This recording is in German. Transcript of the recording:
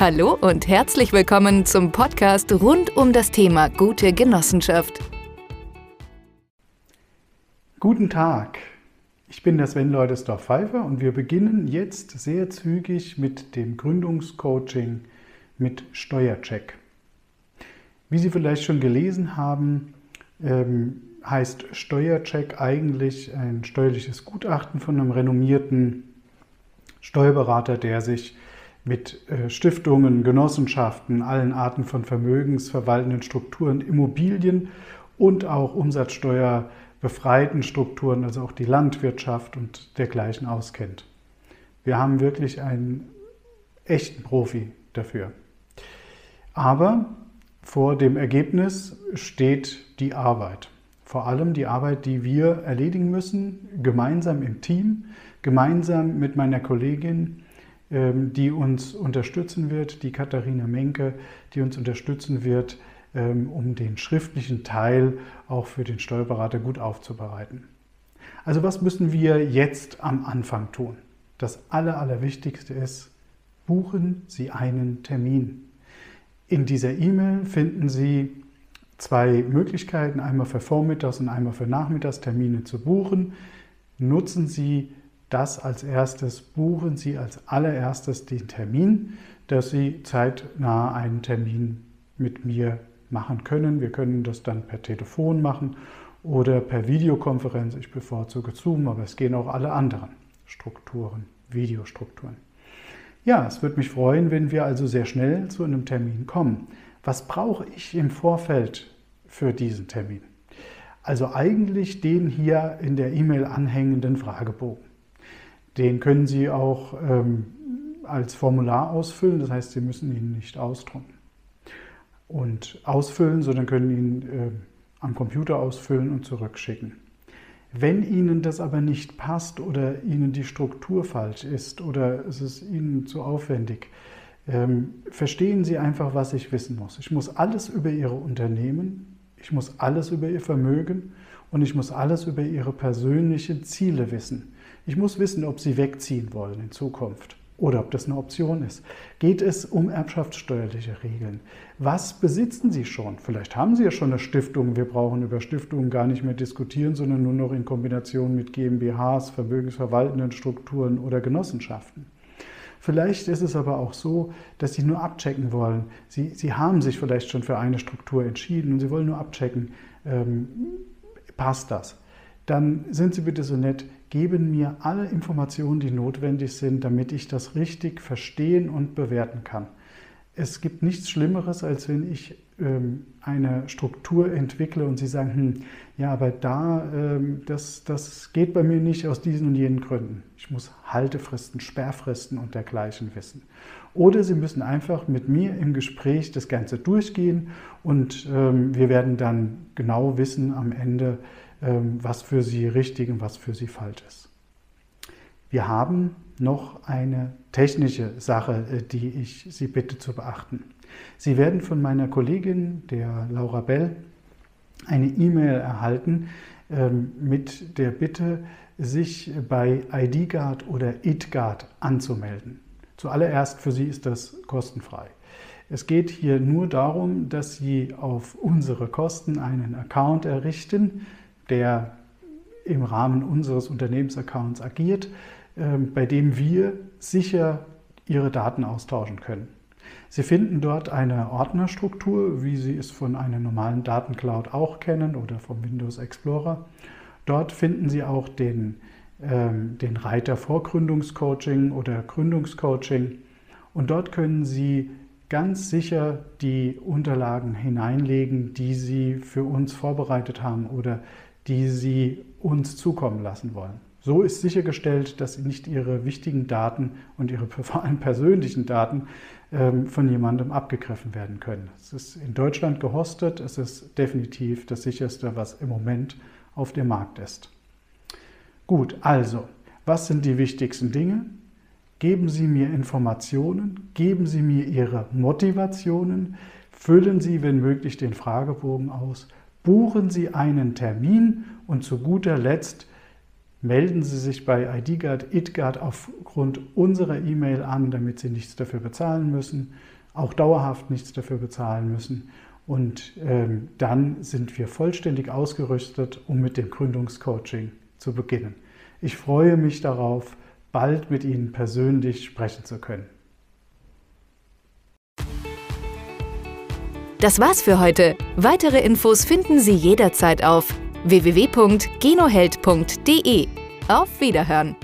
Hallo und herzlich willkommen zum Podcast rund um das Thema gute Genossenschaft. Guten Tag, ich bin der Sven Leudesdorf Pfeiffer und wir beginnen jetzt sehr zügig mit dem Gründungscoaching mit Steuercheck. Wie Sie vielleicht schon gelesen haben, ähm, heißt Steuercheck eigentlich ein steuerliches Gutachten von einem renommierten Steuerberater, der sich mit äh, Stiftungen, Genossenschaften, allen Arten von vermögensverwaltenden Strukturen, Immobilien und auch umsatzsteuerbefreiten Strukturen, also auch die Landwirtschaft und dergleichen auskennt. Wir haben wirklich einen echten Profi dafür. Aber vor dem Ergebnis steht die Arbeit. Vor allem die Arbeit, die wir erledigen müssen, gemeinsam im Team, gemeinsam mit meiner Kollegin, die uns unterstützen wird, die Katharina Menke, die uns unterstützen wird, ähm, um den schriftlichen Teil auch für den Steuerberater gut aufzubereiten. Also was müssen wir jetzt am Anfang tun? Das Aller, Allerwichtigste ist, buchen Sie einen Termin. In dieser E-Mail finden Sie zwei Möglichkeiten, einmal für Vormittags- und einmal für Nachmittagstermine zu buchen. Nutzen Sie das als erstes buchen Sie als allererstes den Termin, dass Sie zeitnah einen Termin mit mir machen können. Wir können das dann per Telefon machen oder per Videokonferenz. Ich bevorzuge Zoom, aber es gehen auch alle anderen Strukturen, Videostrukturen. Ja, es würde mich freuen, wenn wir also sehr schnell zu einem Termin kommen. Was brauche ich im Vorfeld für diesen Termin? Also eigentlich den hier in der E-Mail anhängenden Fragebogen. Den können Sie auch ähm, als Formular ausfüllen, das heißt, Sie müssen ihn nicht ausdrucken und ausfüllen, sondern können ihn äh, am Computer ausfüllen und zurückschicken. Wenn Ihnen das aber nicht passt oder Ihnen die Struktur falsch ist oder es ist Ihnen zu aufwendig, ähm, verstehen Sie einfach, was ich wissen muss. Ich muss alles über Ihre Unternehmen, ich muss alles über Ihr Vermögen und ich muss alles über Ihre persönlichen Ziele wissen. Ich muss wissen, ob Sie wegziehen wollen in Zukunft oder ob das eine Option ist. Geht es um erbschaftssteuerliche Regeln? Was besitzen Sie schon? Vielleicht haben Sie ja schon eine Stiftung. Wir brauchen über Stiftungen gar nicht mehr diskutieren, sondern nur noch in Kombination mit GmbHs, vermögensverwaltenden Strukturen oder Genossenschaften. Vielleicht ist es aber auch so, dass Sie nur abchecken wollen. Sie, Sie haben sich vielleicht schon für eine Struktur entschieden und Sie wollen nur abchecken, ähm, passt das? Dann sind Sie bitte so nett, geben mir alle Informationen, die notwendig sind, damit ich das richtig verstehen und bewerten kann. Es gibt nichts Schlimmeres, als wenn ich ähm, eine Struktur entwickle und Sie sagen, hm, ja, aber da, ähm, das, das geht bei mir nicht aus diesen und jenen Gründen. Ich muss Haltefristen, Sperrfristen und dergleichen wissen. Oder Sie müssen einfach mit mir im Gespräch das Ganze durchgehen und ähm, wir werden dann genau wissen am Ende, was für sie richtig und was für sie falsch ist. Wir haben noch eine technische Sache, äh, die ich Sie bitte zu beachten. Sie werden von meiner Kollegin, der Laura Bell, eine E-Mail erhalten ähm, mit der Bitte, sich bei IDGuard oder ItGuard anzumelden. Zuallererst für Sie ist das kostenfrei. Es geht hier nur darum, dass Sie auf unsere Kosten einen Account errichten, der im Rahmen unseres Unternehmensaccounts agiert, ähm, bei dem wir sicher Ihre Daten austauschen können. Sie finden dort eine Ordnerstruktur, wie Sie es von einer normalen Datencloud auch kennen oder vom Windows Explorer. Dort finden Sie auch den, ähm, den Reiter Vorgründungscoaching oder Gründungscoaching und dort können Sie ganz sicher die Unterlagen hineinlegen, die Sie für uns vorbereitet haben oder die Sie uns zukommen lassen wollen. So ist sichergestellt, dass nicht Ihre wichtigen Daten und Ihre vor allem persönlichen Daten ähm, von jemandem abgegriffen werden können. Es ist in Deutschland gehostet, es ist definitiv das sicherste, was im Moment auf dem Markt ist. Gut, also, was sind die wichtigsten Dinge? Geben Sie mir Informationen, geben Sie mir Ihre Motivationen, füllen Sie, wenn möglich, den Fragebogen aus buchen Sie einen Termin und zu guter Letzt melden Sie sich bei IDGuard, ItGuard aufgrund unserer E-Mail an, damit Sie nichts dafür bezahlen müssen, auch dauerhaft nichts dafür bezahlen müssen. Und ähm, dann sind wir vollständig ausgerüstet, um mit dem Gründungscoaching zu beginnen. Ich freue mich darauf, bald mit Ihnen persönlich sprechen zu können. Das war's für heute. Weitere Infos finden Sie jederzeit auf www.genoheld.de. Auf Wiederhören!